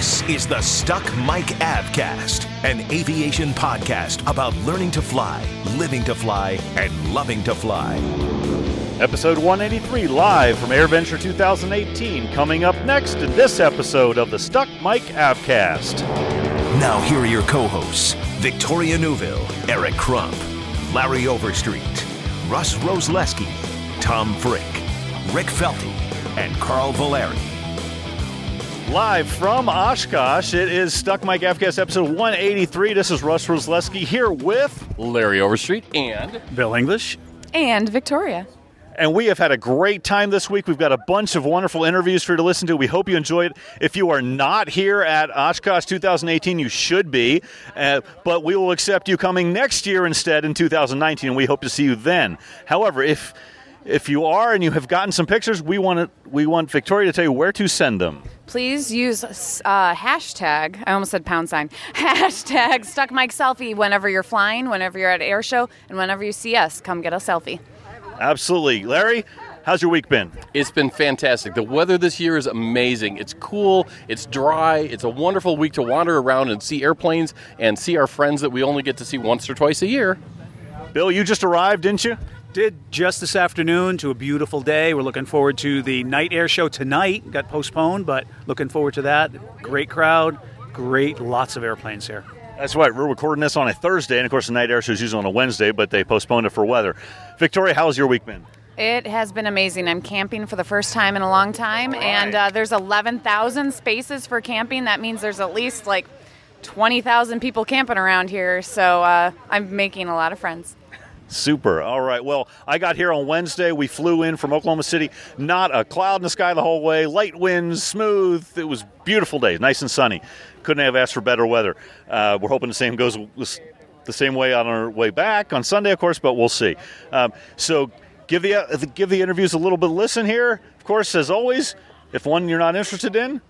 This is the Stuck Mic Avcast, an aviation podcast about learning to fly, living to fly, and loving to fly. Episode 183, live from AirVenture 2018. Coming up next in this episode of the Stuck Mic Avcast. Now, here are your co hosts Victoria Neuville, Eric Crump, Larry Overstreet, Russ Roslewski, Tom Frick, Rick Felty, and Carl Valeri. Live from Oshkosh, it is Stuck Mic Avcast episode 183. This is Russ Roslewski here with Larry Overstreet and Bill English. And Victoria. And we have had a great time this week. We've got a bunch of wonderful interviews for you to listen to. We hope you enjoy it. If you are not here at Oshkosh 2018, you should be. Uh, but we will accept you coming next year instead in 2019, and we hope to see you then. However, if if you are and you have gotten some pictures, we want to, we want Victoria to tell you where to send them. Please use uh, hashtag, I almost said pound sign, hashtag Stuck Mic Selfie whenever you're flying, whenever you're at air show, and whenever you see us, come get a selfie. Absolutely. Larry, how's your week been? It's been fantastic. The weather this year is amazing. It's cool, it's dry, it's a wonderful week to wander around and see airplanes and see our friends that we only get to see once or twice a year. Bill, you just arrived, didn't you? Did just this afternoon to a beautiful day. We're looking forward to the night air show tonight. Got postponed, but looking forward to that. Great crowd, great, lots of airplanes here. That's right. We're recording this on a Thursday, and of course, the night air show is usually on a Wednesday, but they postponed it for weather. Victoria, how's your week been? It has been amazing. I'm camping for the first time in a long time, right. and uh, there's 11,000 spaces for camping. That means there's at least like 20,000 people camping around here, so uh, I'm making a lot of friends. Super. All right. Well, I got here on Wednesday. We flew in from Oklahoma City. Not a cloud in the sky the whole way. Light winds, smooth. It was beautiful day, nice and sunny. Couldn't have asked for better weather. Uh, we're hoping the same goes the same way on our way back on Sunday, of course, but we'll see. Um, so give the uh, give the interviews a little bit of listen here. Of course, as always, if one you're not interested in,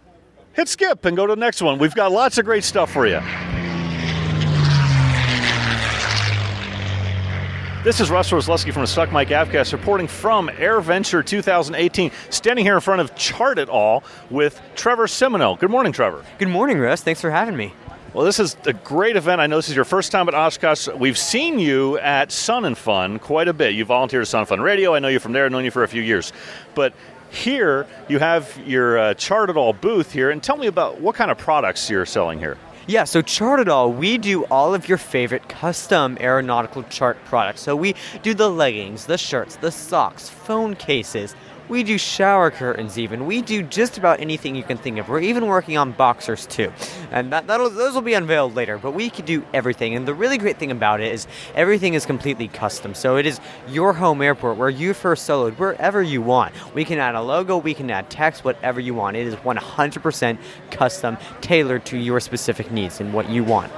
hit skip and go to the next one. We've got lots of great stuff for you. This is Russ Roslewski from the Stuck Mic Avcast reporting from AirVenture 2018, standing here in front of Chart It All with Trevor Simoneau. Good morning, Trevor. Good morning, Russ. Thanks for having me. Well, this is a great event. I know this is your first time at Oshkosh. We've seen you at Sun and Fun quite a bit. You volunteered at Sun and Fun Radio. I know you from there. I've known you for a few years. But here, you have your uh, Chart It All booth here. And tell me about what kind of products you're selling here. Yeah, so Chart It All, we do all of your favorite custom aeronautical chart products. So we do the leggings, the shirts, the socks, phone cases, we do shower curtains, even. We do just about anything you can think of. We're even working on boxers too, and that those will be unveiled later. But we can do everything, and the really great thing about it is everything is completely custom. So it is your home airport where you first soloed, wherever you want. We can add a logo, we can add text, whatever you want. It is 100% custom, tailored to your specific needs and what you want.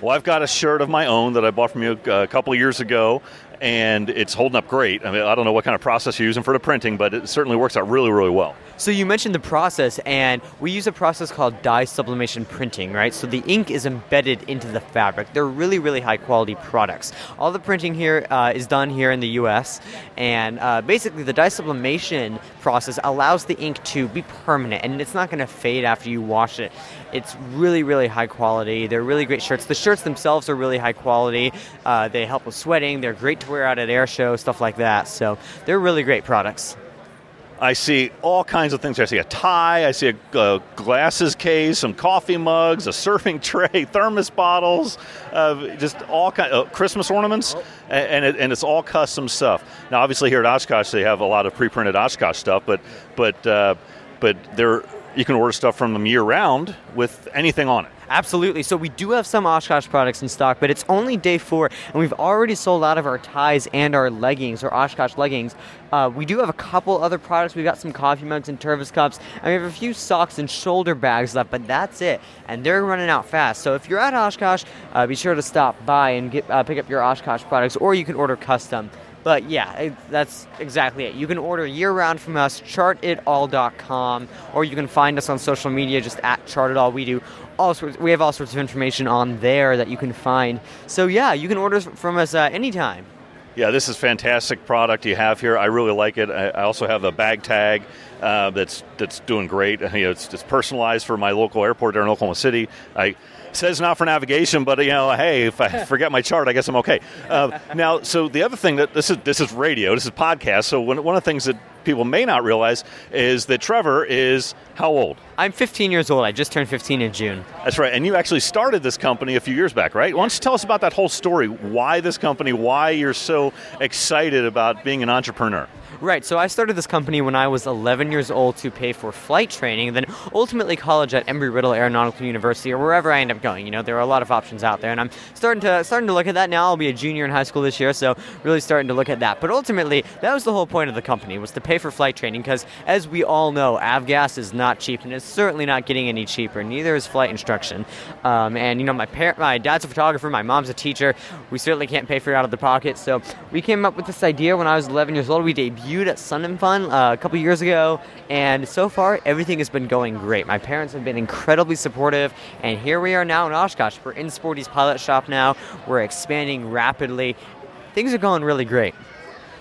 Well, I've got a shirt of my own that I bought from you uh, a couple years ago and it's holding up great. I mean, I don't know what kind of process you're using for the printing, but it certainly works out really, really well. So you mentioned the process, and we use a process called dye sublimation printing, right? So the ink is embedded into the fabric. They're really, really high quality products. All the printing here uh, is done here in the U.S., and uh, basically the dye sublimation process allows the ink to be permanent, and it's not going to fade after you wash it. It's really, really high quality. They're really great shirts. The shirts themselves are really high quality. Uh, they help with sweating. They're great to wear out at air shows, stuff like that. So they're really great products. I see all kinds of things. I see a tie, I see a uh, glasses case, some coffee mugs, a serving tray, thermos bottles, uh, just all kind of uh, Christmas ornaments, oh. and, it, and, it's all custom stuff. Now, obviously, here at Oshkosh, they have a lot of pre-printed Oshkosh stuff, but but uh, but they're you can order stuff from them year round with anything on it. Absolutely. So we do have some Oshkosh products in stock, but it's only day four, and we've already sold out of our ties and our leggings, or Oshkosh leggings. Uh, we do have a couple other products. We've got some coffee mugs and Tervis cups, and we have a few socks and shoulder bags left, but that's it. And they're running out fast. So if you're at Oshkosh, uh, be sure to stop by and get uh, pick up your Oshkosh products, or you can order custom. But yeah, it, that's exactly it. You can order year round from us, chartitall.com, or you can find us on social media just at chartitall. We do all sorts. We have all sorts of information on there that you can find. So yeah, you can order from us uh, anytime. Yeah, this is fantastic product you have here. I really like it. I also have a bag tag uh, that's that's doing great. You know, it's, it's personalized for my local airport there in Oklahoma City. I says not for navigation, but you know, hey, if I forget my chart, I guess I'm okay. Uh, now, so the other thing that this is this is radio, this is podcast. So one, one of the things that people may not realize is that Trevor is how old? I'm 15 years old. I just turned 15 in June. That's right. And you actually started this company a few years back, right? Why don't you tell us about that whole story? Why this company? Why you're so excited about being an entrepreneur? Right, so I started this company when I was 11 years old to pay for flight training, then ultimately college at Embry-Riddle Aeronautical University, or wherever I end up going. You know, there are a lot of options out there, and I'm starting to starting to look at that now. I'll be a junior in high school this year, so really starting to look at that. But ultimately, that was the whole point of the company was to pay for flight training, because as we all know, avgas is not cheap, and it's certainly not getting any cheaper. Neither is flight instruction. Um, and you know, my parent, my dad's a photographer, my mom's a teacher. We certainly can't pay for it out of the pocket, so we came up with this idea when I was 11 years old. We debuted at Sun and Fun uh, a couple years ago, and so far everything has been going great. My parents have been incredibly supportive, and here we are now in Oshkosh. We're in Sporty's pilot shop now. We're expanding rapidly. Things are going really great.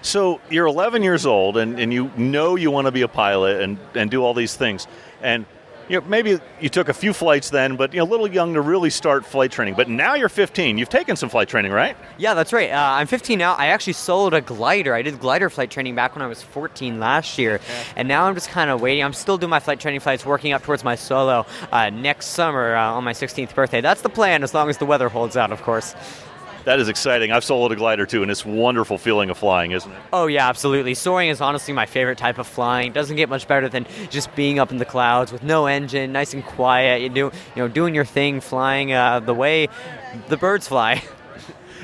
So you're 11 years old, and, and you know you want to be a pilot and, and do all these things. And you know, maybe you took a few flights then, but you know, a little young to really start flight training. But now you're 15. You've taken some flight training, right? Yeah, that's right. Uh, I'm 15 now. I actually soloed a glider. I did glider flight training back when I was 14 last year, and now I'm just kind of waiting. I'm still doing my flight training flights, working up towards my solo uh, next summer uh, on my 16th birthday. That's the plan, as long as the weather holds out, of course. That is exciting. I've soloed a glider too, and it's wonderful feeling of flying, isn't it? Oh yeah, absolutely. Soaring is honestly my favorite type of flying. Doesn't get much better than just being up in the clouds with no engine, nice and quiet. You do, you know, doing your thing, flying uh, the way the birds fly.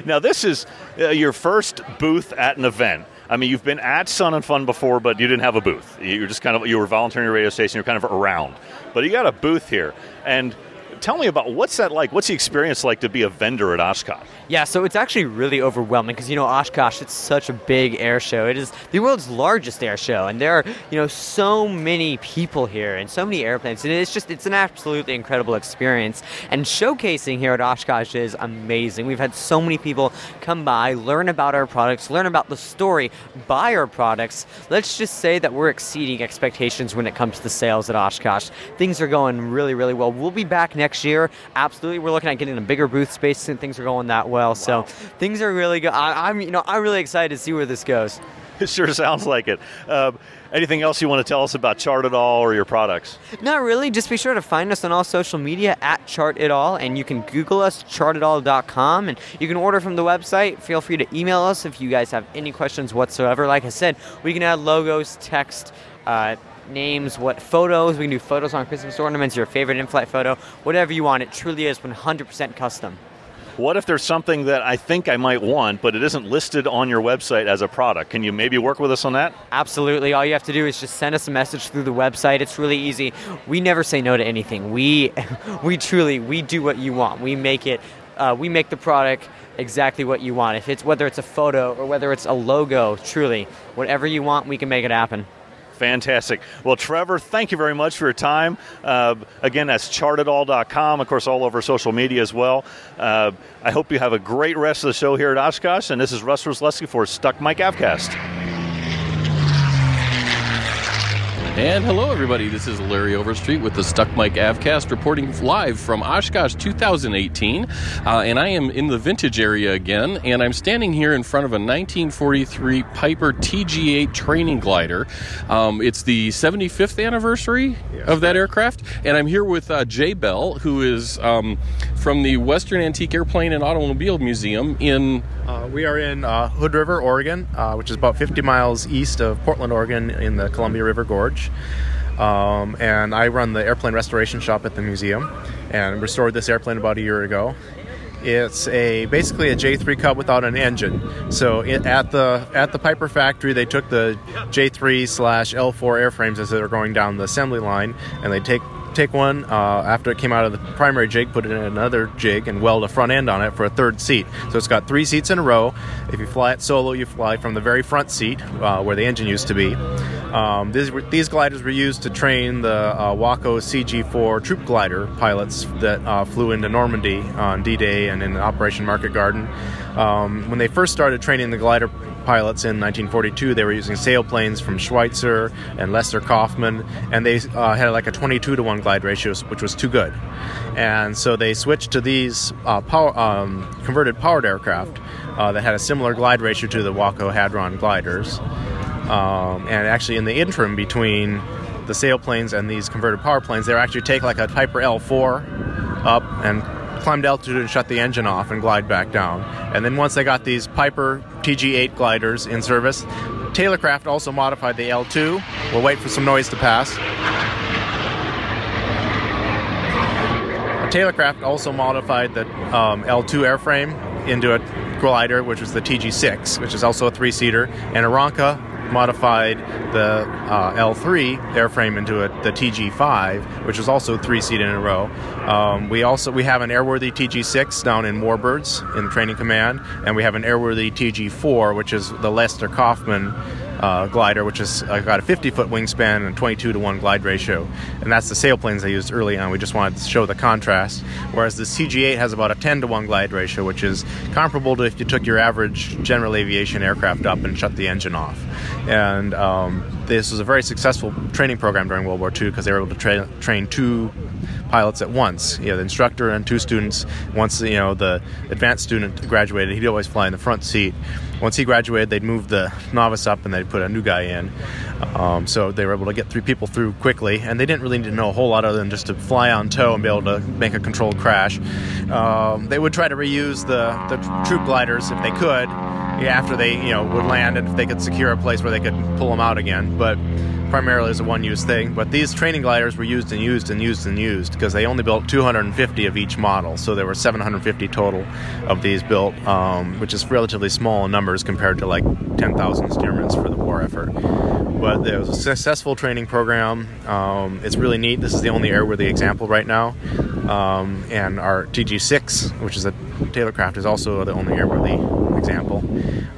Now, this is uh, your first booth at an event. I mean, you've been at Sun and Fun before, but you didn't have a booth. You were just kind of you were volunteering at a radio station. You're kind of around, but you got a booth here. And tell me about what's that like? What's the experience like to be a vendor at Oshkosh? Yeah, so it's actually really overwhelming because you know Oshkosh, it's such a big air show. It is the world's largest air show, and there are you know so many people here and so many airplanes, and it's just it's an absolutely incredible experience. And showcasing here at Oshkosh is amazing. We've had so many people come by, learn about our products, learn about the story, buy our products. Let's just say that we're exceeding expectations when it comes to the sales at Oshkosh. Things are going really, really well. We'll be back next year. Absolutely, we're looking at getting a bigger booth space, and things are going that well. So things are really good. I, I'm, you know, I'm really excited to see where this goes. It sure sounds like it. Um, anything else you want to tell us about Chart It All or your products? Not really. Just be sure to find us on all social media at Chart It All, and you can Google us, chartitall.com, and you can order from the website. Feel free to email us if you guys have any questions whatsoever. Like I said, we can add logos, text. Uh, names, what photos. We can do photos on Christmas ornaments, your favorite in flight photo, whatever you want. It truly is 100% custom. What if there's something that I think I might want, but it isn't listed on your website as a product? Can you maybe work with us on that? Absolutely. All you have to do is just send us a message through the website. It's really easy. We never say no to anything. We, we truly, we do what you want. We make it. Uh, we make the product exactly what you want. If it's whether it's a photo or whether it's a logo, truly, whatever you want, we can make it happen. Fantastic. Well, Trevor, thank you very much for your time. Uh, again, that's chartitall.com, of course, all over social media as well. Uh, I hope you have a great rest of the show here at Oshkosh. And this is Russ Roslewski for Stuck Mic Avcast. And hello, everybody. This is Larry Overstreet with the Stuck Mic Avcast reporting live from Oshkosh 2018. Uh, and I am in the vintage area again, and I'm standing here in front of a 1943 Piper TG8 training glider. Um, it's the 75th anniversary of that aircraft, and I'm here with uh, Jay Bell, who is um, from the Western Antique Airplane and Automobile Museum in Uh, we are in uh, Hood River, Oregon, uh, which is about 50 miles east of Portland, Oregon, in the Columbia River Gorge. Um, and I run the airplane restoration shop at the museum and restored this airplane about a year ago. It's a basically a J3 Cub without an engine. So it, at the at the Piper factory, they took the J3 slash L4 airframes as they were going down the assembly line, and they take take one uh, after it came out of the primary jig, put it in another jig, and weld a front end on it for a third seat. So it's got three seats in a row. If you fly it solo, you fly from the very front seat uh, where the engine used to be. Um, these, these gliders were used to train the uh, Waco CG4 troop glider pilots that uh, flew into Normandy on D-Day and in Operation Market Garden. Um, when they first started training the glider pilots in 1942. They were using sailplanes from Schweizer and Laister-Kauffman, and they uh, had like a 22 to 1 glide ratio, which was too good. And so they switched to these uh, power, um, converted powered aircraft uh, that had a similar glide ratio to the Waco Hadrian gliders. Um, and actually, in the interim between the sailplanes and these converted power planes, they actually take like a Piper L4 up and climbed altitude and shut the engine off and glide back down. And then once they got these Piper TG8 gliders in service, Taylorcraft also modified the L2. We'll wait for some noise to pass. Taylorcraft also modified the um, L2 airframe into a glider, which was the TG6, which is also a three-seater, and Aeronca modified the uh, L3 airframe into a, the TG5, which is also three seat in a row. Um, we also we have an airworthy TG6 down in Warbirds in Training Command, and we have an airworthy TG4, which is the Laister-Kauffman uh, glider, which has uh, got a 50 foot wingspan and 22 to 1 glide ratio. And that's the sailplanes they used early on. We just wanted to show the contrast. Whereas the CG8 has about a 10 to 1 glide ratio, which is comparable to if you took your average general aviation aircraft up and shut the engine off. And um, this was a very successful training program during World War II because they were able to tra- train two pilots at once. You know, the instructor and two students. Once you know the advanced student graduated, he'd always fly in the front seat. Once he graduated, they'd move the novice up and they'd put a new guy in. Um, so they were able to get three people through quickly, and they didn't really need to know a whole lot other than just to fly on tow and be able to make a controlled crash. Um, they would try to reuse the, the troop gliders if they could after they you know would land and if they could secure a place where they could pull them out again. But primarily as a one-use thing. But these training gliders were used and used and used and used because they only built 250 of each model, so there were 750 total of these built, um, which is relatively small in compared to like 10,000 Stearmans for the war effort. But it was a successful training program. Um, it's really neat. This is the only airworthy example right now. Um, and our TG6, which is a Taylorcraft, is also the only airworthy example.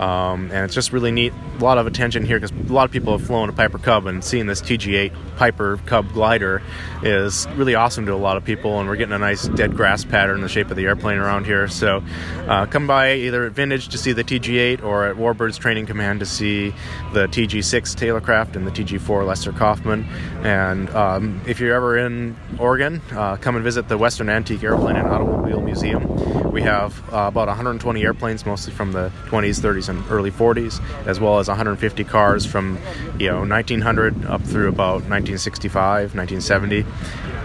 Um, and it's just really neat. A lot of attention here because a lot of people have flown a Piper Cub, and seeing this TG8 Piper Cub glider is really awesome to a lot of people. And we're getting a nice dead grass pattern in the shape of the airplane around here. So uh, come by either at Vintage to see the TG8 or at Warbirds Training Command to see the TG6 Taylorcraft and the TG4 Laister-Kauffman. And um, if you're ever in Oregon, uh, come and visit the Western Antique Airplane and Automobile Museum. We have uh, about 120 airplanes, mostly from the 20s, 30s, and early 40s, as well as 150 cars from you know 1900 up through about 1965, 1970.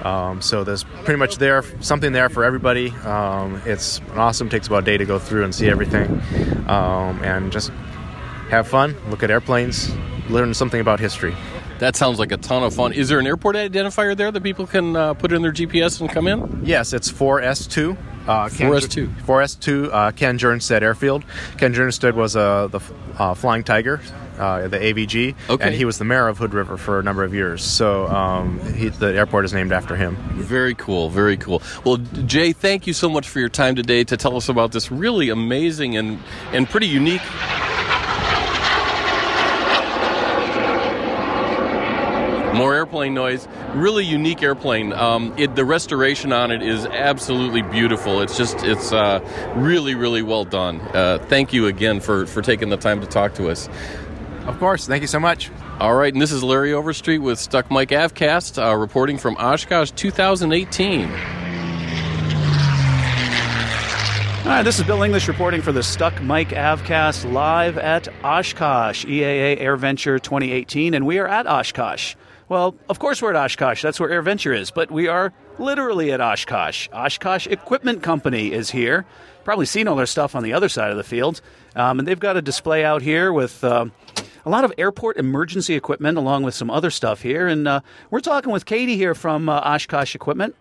Um, so there's pretty much there something there for everybody. Um, it's awesome. Takes about a day to go through and see everything, um, and just have fun. Look at airplanes. Learn something about history. That sounds like a ton of fun. Is there an airport identifier there that people can uh, put in their GPS and come in? Yes, it's 4S2. Uh, 4S2. 4S2, uh, Ken Jernstedt Airfield. Ken Jernstedt was uh, the uh, Flying Tiger, uh, the AVG, Okay. and he was the mayor of Hood River for a number of years. So um, he, the airport is named after him. Very cool, very cool. Well, Jay, thank you so much for your time today to tell us about this really amazing and, and pretty unique. More airplane noise. Really unique airplane. Um, it, the restoration on it is absolutely beautiful. It's just, it's uh, really, really well done. Uh, thank you again for, for taking the time to talk to us. Of course. Thank you so much. All right, and this is Larry Overstreet with Stuck Mic Avcast, uh, reporting from Oshkosh 2018. Hi, this is Bill English reporting for the Stuck Mic Avcast live at Oshkosh, EAA Air Venture 2018, and we are at Oshkosh. Well, of course we're at Oshkosh. That's where Air Venture is, but we are literally at Oshkosh. Oshkosh Equipment Company is here. Probably seen all their stuff on the other side of the field, um, and they've got a display out here with. um a lot of airport emergency equipment along with some other stuff here. And uh, we're talking with Katie here from uh, Oshkosh Equipment.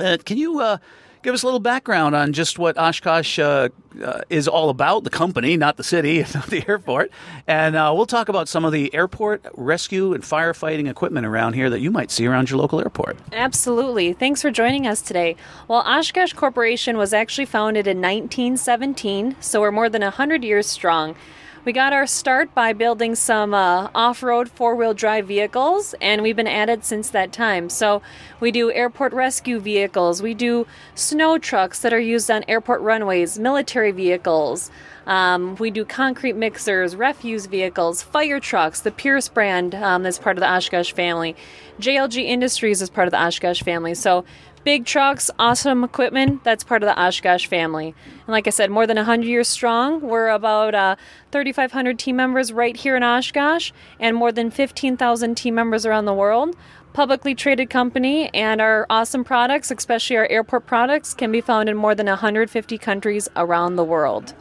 Uh, can you uh, give us a little background on just what Oshkosh uh, uh, is all about, the company, not the city, not the airport. And uh, we'll talk about some of the airport rescue and firefighting equipment around here that you might see around your local airport. Absolutely. Thanks for joining us today. Well, Oshkosh Corporation was actually founded in 1917, so we're more than 100 years strong. We got our start by building some uh, off road four wheel drive vehicles, and we've been at it since that time. So, we do airport rescue vehicles, we do snow trucks that are used on airport runways, military vehicles. Um, we do concrete mixers, refuse vehicles, fire trucks, the Pierce brand um, that's part of the Oshkosh family. JLG Industries is part of the Oshkosh family. So, big trucks, awesome equipment. That's part of the Oshkosh family. And like I said, more than 100 years strong. We're about uh, 3,500 team members right here in Oshkosh and more than 15,000 team members around the world. Publicly traded company, and our awesome products, especially our airport products, can be found in more than 150 countries around the world.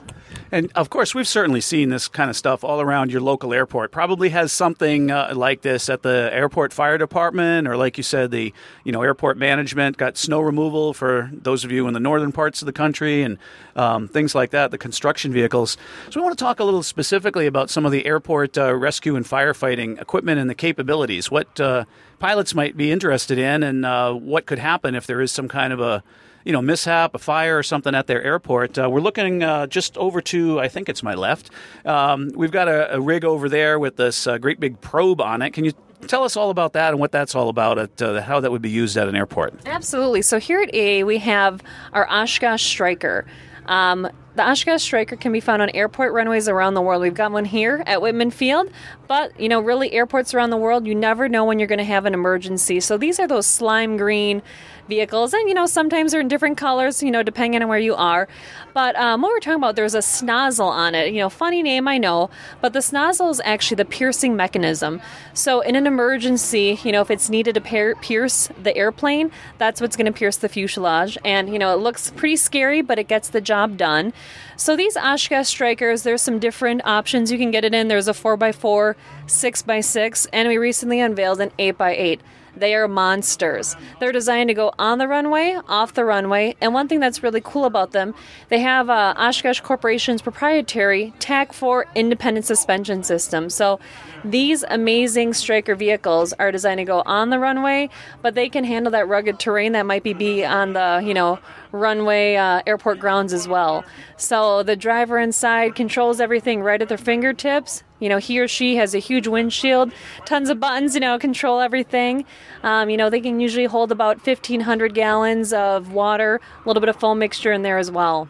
And of course, we've certainly seen this kind of stuff all around your local airport. Probably has something uh, like this at the airport fire department, or like you said, the you know airport management got snow removal for those of you in the northern parts of the country and um, things like that. The construction vehicles. So we want to talk a little specifically about some of the airport uh, rescue and firefighting equipment and the capabilities. What uh, pilots might be interested in, and uh, what could happen if there is some kind of a you know, mishap, a fire or something at their airport. Uh, we're looking uh, just over to, I think it's my left. Um, we've got a, a, rig over there with this uh, great big probe on it. Can you tell us all about that and what that's all about, at, uh, how that would be used at an airport? Absolutely. So here at AA, we have our Oshkosh Striker. Um, the Oshkosh Striker can be found on airport runways around the world. We've got one here at Wittman Field, but you know, really, airports around the world, you never know when you're going to have an emergency. So these are those slime green vehicles, and you know sometimes they're in different colors, you know, depending on where you are. But um, what we're talking about, there's a snozzle on it. You know, funny name, I know, but the snozzle is actually the piercing mechanism. So in an emergency, you know, if it's needed to pierce the airplane, that's what's going to pierce the fuselage, and you know, it looks pretty scary, but it gets the job done. So these Oshkosh Strikers, there's some different options you can get it in. There's a 4x4, 6x6, and we recently unveiled an 8x8. They are monsters. They're designed to go on the runway, off the runway, and one thing that's really cool about them, they have uh, Oshkosh Corporation's proprietary TAK-4 independent suspension system. So these amazing Striker vehicles are designed to go on the runway, but they can handle that rugged terrain that might be, be on the, you know, runway uh, airport grounds as well. So the driver inside controls everything right at their fingertips. You know, he or she has a huge windshield, tons of buttons, you know, control everything. Um, you know, they can usually hold about 1,500 gallons of water, a little bit of foam mixture in there as well.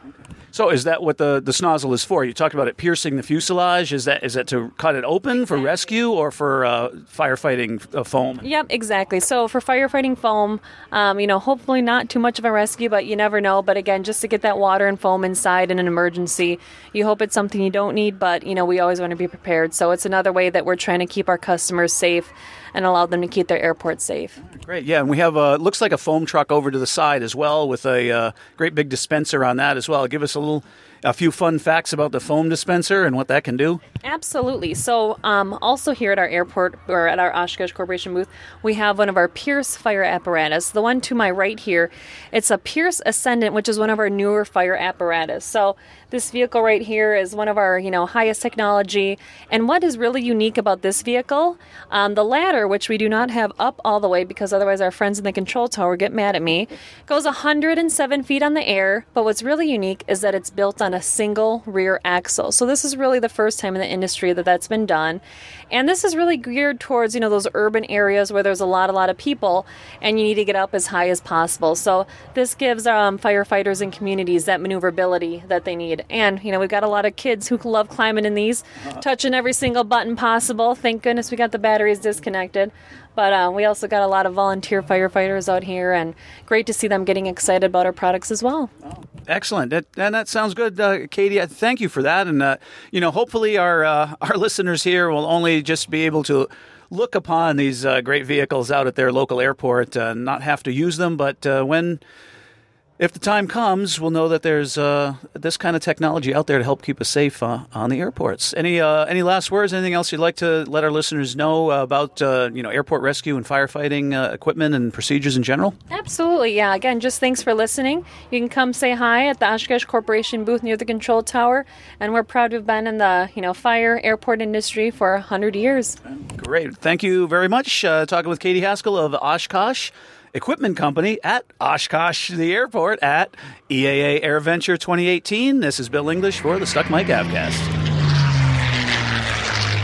So is that what the, the snozzle is for? You talked about it piercing the fuselage. Is that is that to cut it open for rescue or for uh, firefighting uh, foam? Yep, exactly. So for firefighting foam, um, you know, hopefully not too much of a rescue, but you never know. But again, just to get that water and foam inside in an emergency, you hope it's something you don't need, but you know, we always want to be prepared. So it's another way that we're trying to keep our customers safe and allow them to keep their airport safe. Great, yeah, and we have a looks like a foam truck over to the side as well with a uh, great big dispenser on that as well. Give us a little a few fun facts about the foam dispenser and what that can do? Absolutely. So, um, also here at our airport or at our Oshkosh Corporation booth, we have one of our Pierce fire apparatus. The one to my right here, it's a Pierce Ascendant, which is one of our newer fire apparatus. So, this vehicle right here is one of our, you know, highest technology. And what is really unique about this vehicle, um, the ladder, which we do not have up all the way because otherwise our friends in the control tower get mad at me, goes 107 feet on the air. But what's really unique is that it's built on a single rear axle. So this is really the first time in the industry that that's been done. And this is really geared towards, you know, those urban areas where there's a lot, a lot of people and you need to get up as high as possible. So this gives um, firefighters and communities that maneuverability that they need. And, you know, we've got a lot of kids who love climbing in these, touching every single button possible. Thank goodness we got the batteries disconnected. But uh, we also got a lot of volunteer firefighters out here, and great to see them getting excited about our products as well. Oh, excellent, that, and that sounds good, uh, Katie. Thank you for that, and uh, you know, hopefully our uh, our listeners here will only just be able to look upon these uh, great vehicles out at their local airport, uh, not have to use them, but when if the time comes, we'll know that there's uh, this kind of technology out there to help keep us safe uh, on the airports. Any uh, any last words? Anything else you'd like to let our listeners know about uh, you know airport rescue and firefighting uh, equipment and procedures in general? Absolutely, yeah. Again, just thanks for listening. You can come say hi at the Oshkosh Corporation booth near the control tower, and we're proud to have been in the you know fire airport industry for hundred years. Great, thank you very much. Uh, talking with Katie Haskell of Oshkosh. Equipment Company at Oshkosh, the airport at EAA AirVenture 2018. This is Bill English for the Stuck Mic Avcast.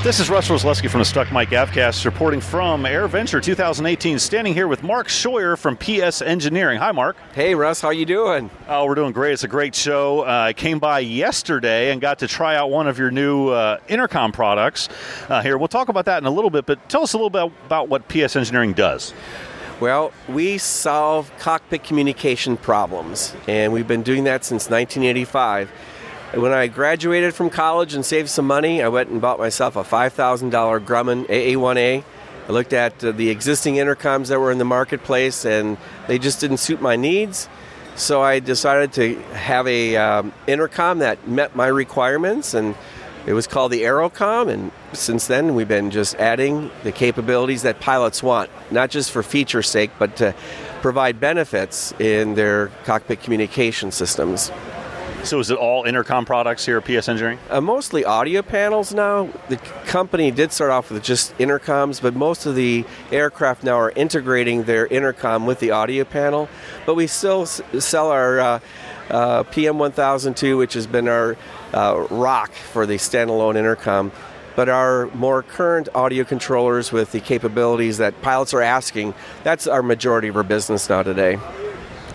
This is Russ Roslewski from the Stuck Mic Avcast reporting from AirVenture 2018. Standing here with Mark Scheuer from PS Engineering. Hi, Mark. Hey, Russ. How you doing? Oh, we're doing great. It's a great show. Uh, I came by yesterday and got to try out one of your new uh, intercom products. Uh, here, we'll talk about that in a little bit. But tell us a little bit about what PS Engineering does. Well, we solve cockpit communication problems, and we've been doing that since 1985. When I graduated from college and saved some money, I went and bought myself a $5,000 Grumman AA1A. I looked at uh, the existing intercoms that were in the marketplace, and they just didn't suit my needs. So I decided to have a um, intercom that met my requirements, and it was called the Aerocom, and since then we've been just adding the capabilities that pilots want, not just for feature sake, but to provide benefits in their cockpit communication systems. So is it all intercom products here at PS Engineering? Uh, mostly audio panels now. The company did start off with just intercoms, but most of the aircraft now are integrating their intercom with the audio panel. But we still s- sell our uh, uh, PM1002, which has been our uh, rock for the standalone intercom. But our more current audio controllers with the capabilities that pilots are asking, that's our majority of our business now today.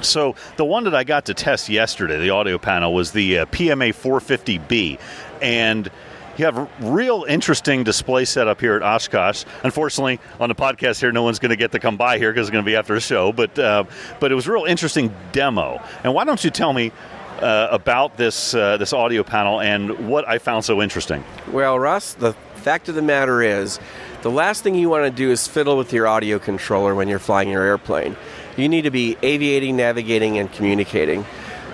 So the one that I got to test yesterday, the audio panel, was the uh, PMA 450B, and you have real interesting display setup here at Oshkosh. Unfortunately, on the podcast here, no one's going to get to come by here because it's going to be after the show. But uh, but it was a real interesting demo. And why don't you tell me? Uh, about this uh, this audio panel and what I found so interesting. Well, Russ, the fact of the matter is, the last thing you want to do is fiddle with your audio controller when you're flying your airplane. You need to be aviating, navigating, and communicating.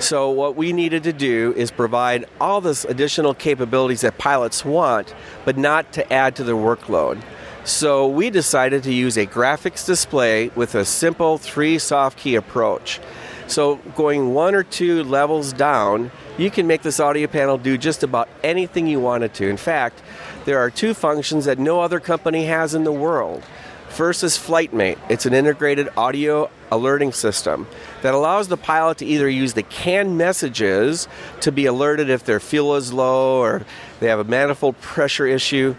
So, what we needed to do is provide all this additional capabilities that pilots want, but not to add to their workload. So, we decided to use a graphics display with a simple three soft key approach. So, going one or two levels down, you can make this audio panel do just about anything you want it to. In fact, there are two functions that no other company has in the world. First is FlightMate. It's an integrated audio alerting system that allows the pilot to either use the canned messages to be alerted if their fuel is low or they have a manifold pressure issue,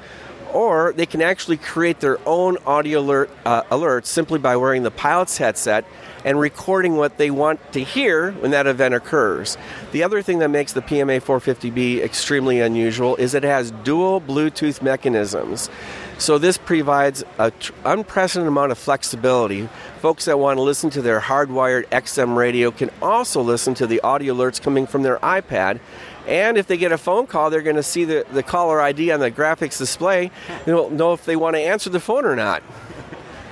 or they can actually create their own audio alert, uh, alerts simply by wearing the pilot's headset and recording what they want to hear when that event occurs. The other thing that makes the PMA 450B extremely unusual is it has dual Bluetooth mechanisms. So this provides an tr- unprecedented amount of flexibility. Folks that want to listen to their hardwired XM radio can also listen to the audio alerts coming from their iPad. And if they get a phone call, they're going to see the, the caller ID on the graphics display. They'll know if they want to answer the phone or not.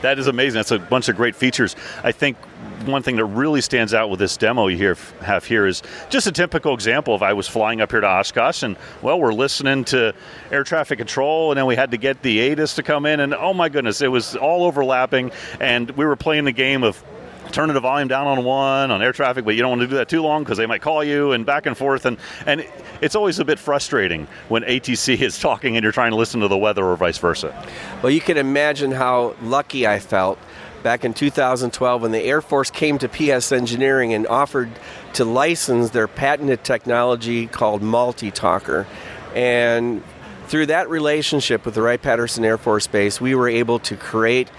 That is amazing. That's a bunch of great features. I think one thing that really stands out with this demo you here, have here is just a typical example of I was flying up here to Oshkosh and well we're listening to air traffic control and then we had to get the ATIS to come in and oh my goodness it was all overlapping and we were playing the game of turning the volume down on one on air traffic, but you don't want to do that too long because they might call you and back and forth. And, and it's always a bit frustrating when ATC is talking and you're trying to listen to the weather or vice versa. Well, you can imagine how lucky I felt back in 2012 when the Air Force came to PS Engineering and offered to license their patented technology called Multi-Talker. And through that relationship with the Wright Patterson Air Force Base, we were able to create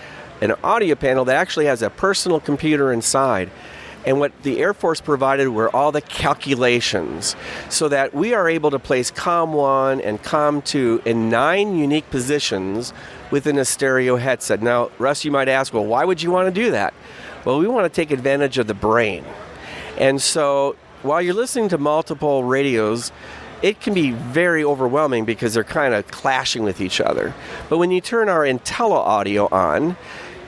an audio panel that actually has a personal computer inside. And what the Air Force provided were all the calculations so that we are able to place COM 1 and COM 2 in nine unique positions within a stereo headset. Now, Russ, you might ask, well, why would you want to do that? Well, we want to take advantage of the brain. And so while you're listening to multiple radios, it can be very overwhelming because they're kind of clashing with each other. But when you turn our IntelliAudio on,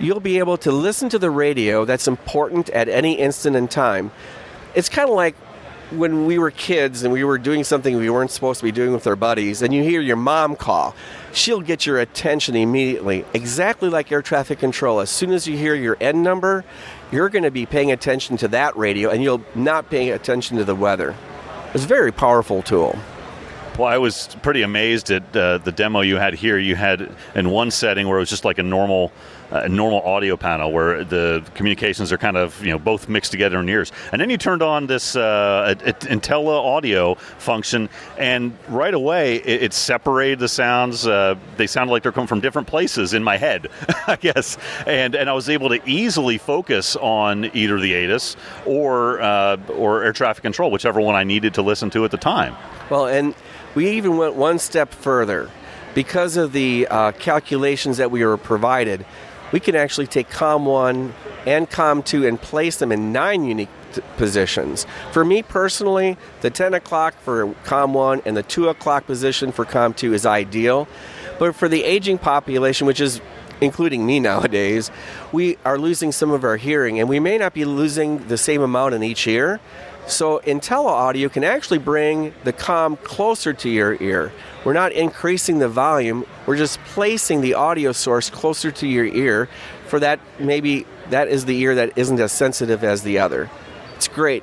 you'll be able to listen to the radio that's important at any instant in time. it's kind of like when we were kids and we were doing something we weren't supposed to be doing with our buddies, and you hear your mom call, she'll get your attention immediately, exactly like air traffic control. As soon as you hear your N number, you're going to be paying attention to that radio and you'll not pay attention to the weather. It's a very powerful tool. Well, I was pretty amazed at uh, the demo you had here. You had in one setting where it was just like a normal, uh, normal audio panel where the communications are kind of you know both mixed together in ears, and then you turned on this uh, IntelliAudio function, and right away it, it separated the sounds. Uh, they sounded like they're coming from different places in my head, I guess, and and I was able to easily focus on either the ATIS or uh, or air traffic control, whichever one I needed to listen to at the time. Well, and we even went one step further. Because of the uh, calculations that we were provided, we can actually take COM 1 and COM 2 and place them in nine unique t- positions. For me personally, the 10 o'clock for COM 1 and the 2 o'clock position for COM 2 is ideal. But for the aging population, which is including me nowadays, we are losing some of our hearing, and we may not be losing the same amount in each ear. So IntelliAudio can actually bring the com closer to your ear. We're not increasing the volume, we're just placing the audio source closer to your ear for that maybe that is the ear that isn't as sensitive as the other. It's great.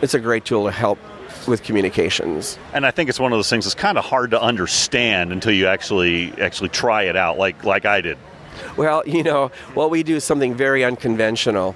It's a great tool to help with communications. And I think it's one of those things that's kind of hard to understand until you actually actually try it out like like I did. Well, you know, what we do is something very unconventional.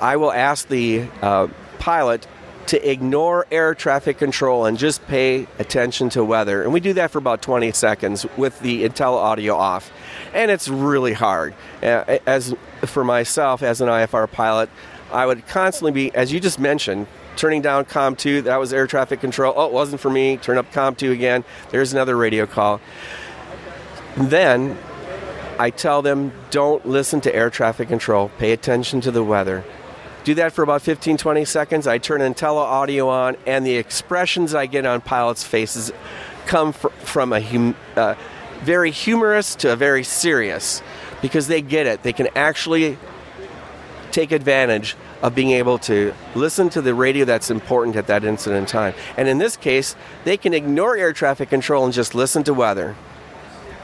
I will ask the uh, pilot to ignore air traffic control and just pay attention to weather. And we do that for about 20 seconds with the Intel audio off. And it's really hard. As for myself, as an IFR pilot, I would constantly be, as you just mentioned, turning down COM 2, that was air traffic control. Oh, it wasn't for me. Turn up COM 2 again. There's another radio call. Then I tell them don't listen to air traffic control, pay attention to the weather. Do that for about 15, 20 seconds. I turn IntelliAudio on, and the expressions I get on pilots' faces come fr- from a hum- uh, very humorous to a very serious because they get it. They can actually take advantage of being able to listen to the radio that's important at that instant in time. And in this case, they can ignore air traffic control and just listen to weather.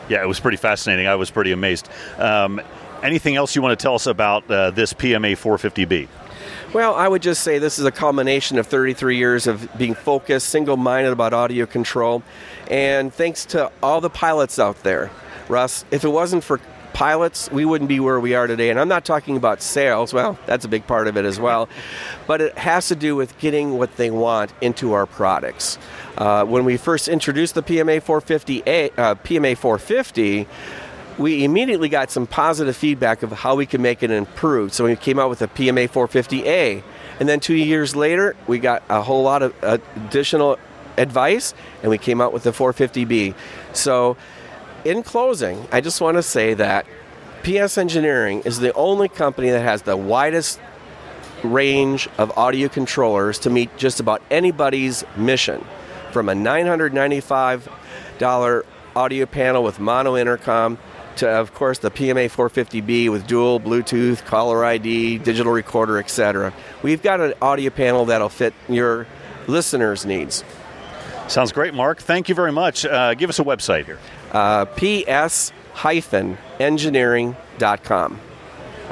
Yeah, it was pretty fascinating. I was pretty amazed. Um, anything else you want to tell us about uh, this PMA 450B? Well, I would just say this is a culmination of 33 years of being focused, single minded about audio control. And thanks to all the pilots out there, Russ, if it wasn't for pilots, we wouldn't be where we are today. And I'm not talking about sales, well, that's a big part of it as well. But it has to do with getting what they want into our products. Uh, when we first introduced the PMA 450, uh, PMA 450, we immediately got some positive feedback of how we could make it improve. So we came out with a PMA 450A. And then two years later, we got a whole lot of additional advice and we came out with the 450B. So, in closing, I just want to say that PS Engineering is the only company that has the widest range of audio controllers to meet just about anybody's mission. From a $995 audio panel with mono intercom to, of course, the PMA 450B with dual Bluetooth, caller ID, digital recorder, etc. We've got an audio panel that'll fit your listeners' needs. Sounds great, Mark. Thank you very much. Uh, give us a website here. Uh, ps-engineering.com.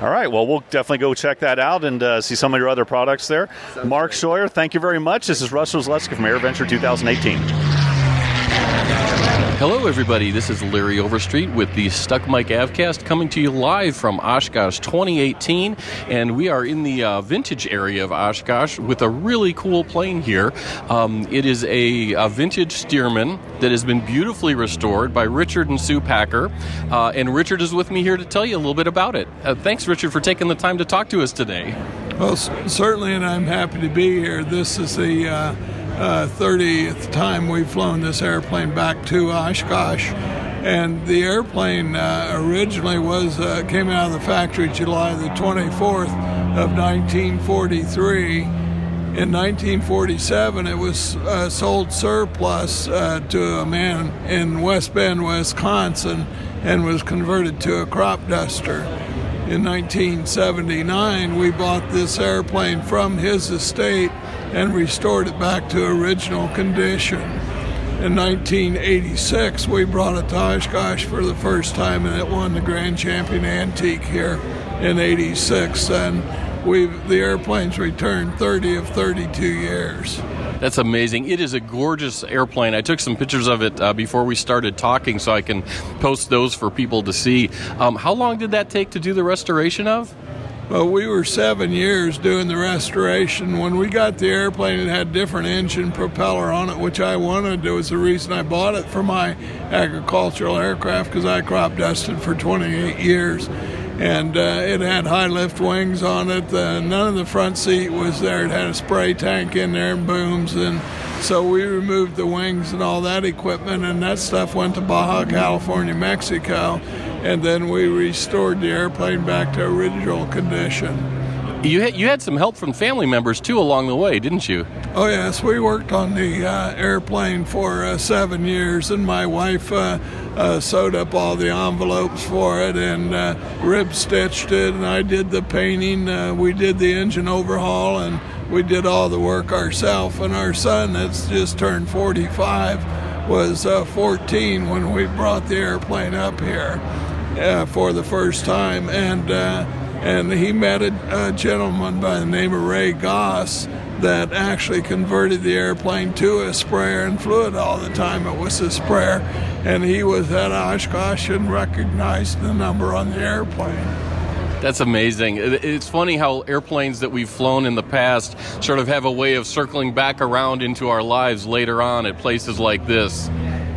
All right. Well, we'll definitely go check that out and uh, see some of your other products there. Sounds Mark great. Scheuer, thank you very much. This is Russ Roslewski from AirVenture 2018. Hello, everybody. This is Larry Overstreet with the Stuck Mic Avcast coming to you live from Oshkosh 2018. And we are in the uh, vintage area of Oshkosh with a really cool plane here. Um, it is a, a, vintage Stearman that has been beautifully restored by Richard and Sue Packer. Uh, and Richard is with me here to tell you a little bit about it. Uh, thanks, Richard, for taking the time to talk to us today. Well, certainly, and I'm happy to be here. This is the uh, uh, 30th time we've flown this airplane back to Oshkosh. And the airplane uh, originally was uh, came out of the factory July the 24th of 1943. In 1947, it was uh, sold surplus uh, to a man in West Bend, Wisconsin, and was converted to a crop duster. In 1979, we bought this airplane from his estate and restored it back to original condition. In 1986, we brought it to Oshkosh for the first time, and it won the Grand Champion Antique here in '86. And we've the airplane's returned 30 of 32 years. That's amazing. It is a gorgeous airplane. I took some pictures of it uh, before we started talking, so I can post those for people to see. Um, how long did that take to do the restoration of? Well, we were seven years doing the restoration. When we got the airplane, it had different engine propeller on it, which I wanted. It was the reason I bought it for my agricultural aircraft because I crop dusted for 28 years. And uh, it had high lift wings on it. Uh, none of the front seat was there. It had a spray tank in there and booms. And so we removed the wings and all that equipment, and that stuff went to Baja California, Mexico and then we restored the airplane back to original condition. You had, you had some help from family members too along the way, didn't you? Oh yes, we worked on the uh, airplane for uh, seven years, and my wife uh, uh sewed up all the envelopes for it and uh, rib stitched it, and I did the painting. Uh, we did the engine overhaul, and we did all the work ourselves. And our son, that's just turned 45, was 14 when we brought the airplane up here uh, for the first time, and uh, and he met a, a, gentleman by the name of Ray Goss that actually converted the airplane to a sprayer and flew it all the time. It was a sprayer, and he was at Oshkosh and recognized the number on the airplane. That's amazing. It's funny how airplanes that we've flown in the past sort of have a way of circling back around into our lives later on at places like this.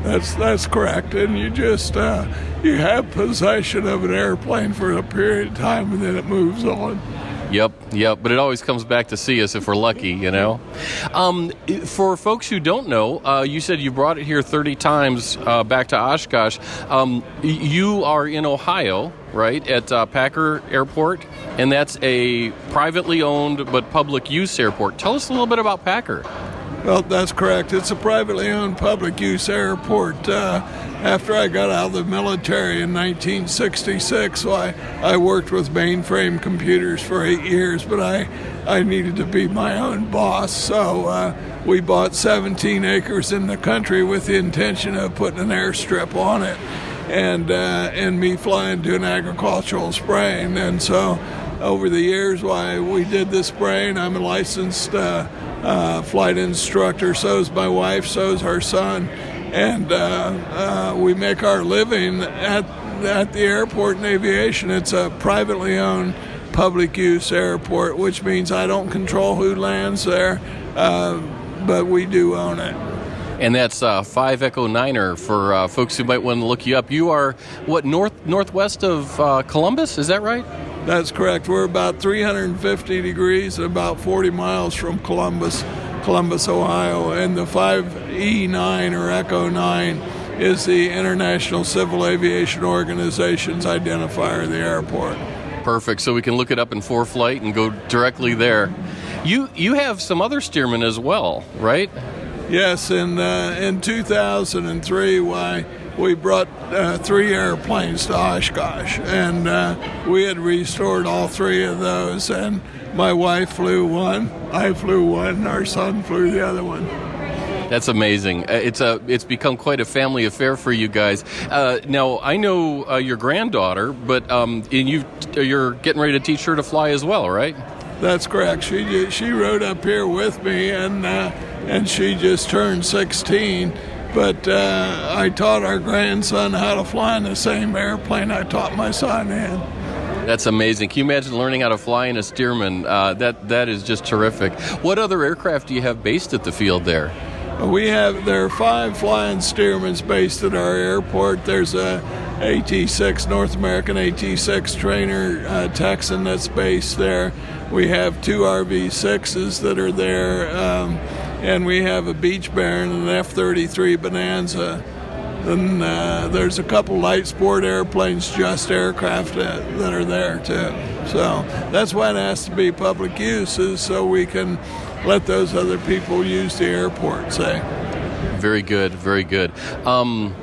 That's that's correct, and you just uh, you have possession of an airplane for a period of time, and then it moves on. Yep. But it always comes back to see us if we're lucky, you know. Um, for folks who don't know, uh, you said you brought it here 30 times uh, back to Oshkosh. Um, you are in Ohio, right, at uh, Packer Airport, and that's a privately owned but public use airport. Tell us a little bit about Packer. Well, that's correct. It's a privately owned public use airport. Uh, after I got out of the military in 1966, so I, I worked with mainframe computers for eight years, but I, I needed to be my own boss. So uh, we bought 17 acres in the country with the intention of putting an airstrip on it and, uh, and me flying to an agricultural spraying. And so over the years, why we did this spraying, I'm a licensed uh, uh, flight instructor. So is my wife. So is her son, and uh, uh, we make our living at at the airport in aviation. It's a privately owned public use airport, which means I don't control who lands there, uh, but we do own it. And that's uh, five Echo Niner for uh, folks who might want to look you up. You are what north northwest of uh, Columbus? Is that right? That's correct. We're about 350 degrees, and about 40 miles from Columbus, Columbus, Ohio, and the 5E9 or Echo 9 is the International Civil Aviation Organization's identifier of the airport. Perfect. So we can look it up in ForeFlight and go directly there. You you have some other Stearman as well, right? Yes, in uh, in 2003, why we brought uh, three airplanes to Oshkosh, and uh, we had restored all three of those. And my wife flew one, I flew one, our son flew the other one. That's amazing. Uh, it's a it's become quite a family affair for you guys. Uh, now I know uh, your granddaughter, but um, and you you're getting ready to teach her to fly as well, right? That's correct. She she rode up here with me, and uh, and she just turned 16 but uh, I taught our grandson how to fly in the same airplane I taught my son in. That's amazing. Can you imagine learning how to fly in a Stearman? Uh, that that is just terrific. What other aircraft do you have based at the field there? We have there are five flying Stearmans based at our airport. There's a AT6 North American AT6 trainer uh, Texan that's based there. We have two RV6s that are there. Um, and we have a Beech Baron and an F-33 Bonanza. Then uh, there's a couple light sport airplanes, just aircraft that, that are there too. So that's why it has to be public use, is so we can let those other people use the airport. Say. Very good, very good. Um,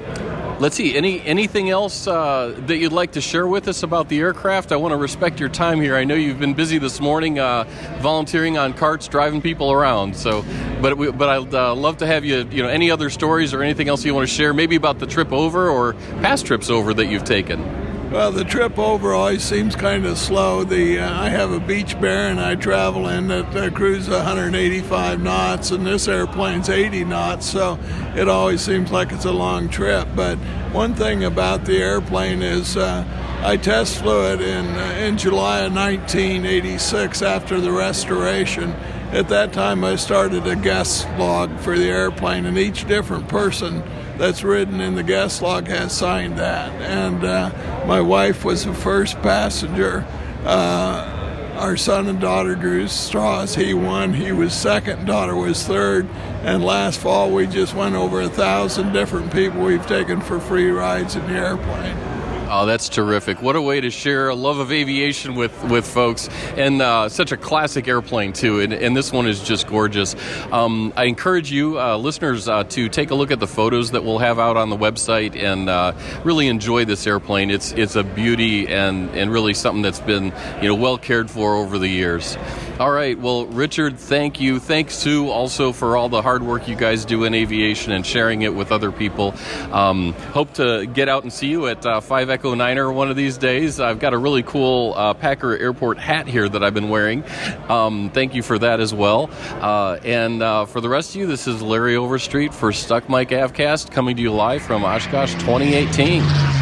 Let's see. Any anything else uh, that you'd like to share with us about the aircraft? I want to respect your time here. I know you've been busy this morning, uh, volunteering on carts, driving people around. So, but we, but I'd uh, love to have you. You know, any other stories or anything else you want to share? Maybe about the trip over or past trips over that you've taken. Well, the trip over always seems kind of slow. The uh, I have a Beech Baron and I travel in that uh, cruise 185 knots, and this airplane's 80 knots, so it always seems like it's a long trip. But one thing about the airplane is uh, I test flew it in uh, in July of 1986 after the restoration. At that time, I started a guest log for the airplane, and each different person that's written in the guest log has signed that. And uh, my wife was the first passenger. Uh, our son and daughter drew straws. He won. He was second. Daughter was third. And last fall, we just went over a thousand different people we've taken for free rides in the airplane. Oh, that's terrific! What a way to share a love of aviation with with folks, and uh, such a classic airplane too. And, and this one is just gorgeous. Um, I encourage you, uh, listeners, uh, to take a look at the photos that we'll have out on the website and uh, really enjoy this airplane. It's it's a beauty and and really something that's been you know well cared for over the years. All right. Well, Richard, thank you. Thanks, Sue, also for all the hard work you guys do in aviation and sharing it with other people. Um, hope to get out and see you at uh, 5 Echo Niner one of these days. I've got a really cool uh, Packer Airport hat here that I've been wearing. Um, thank you for that as well. Uh, and uh, for the rest of you, this is Larry Overstreet for Stuck Mic Avcast coming to you live from Oshkosh 2018.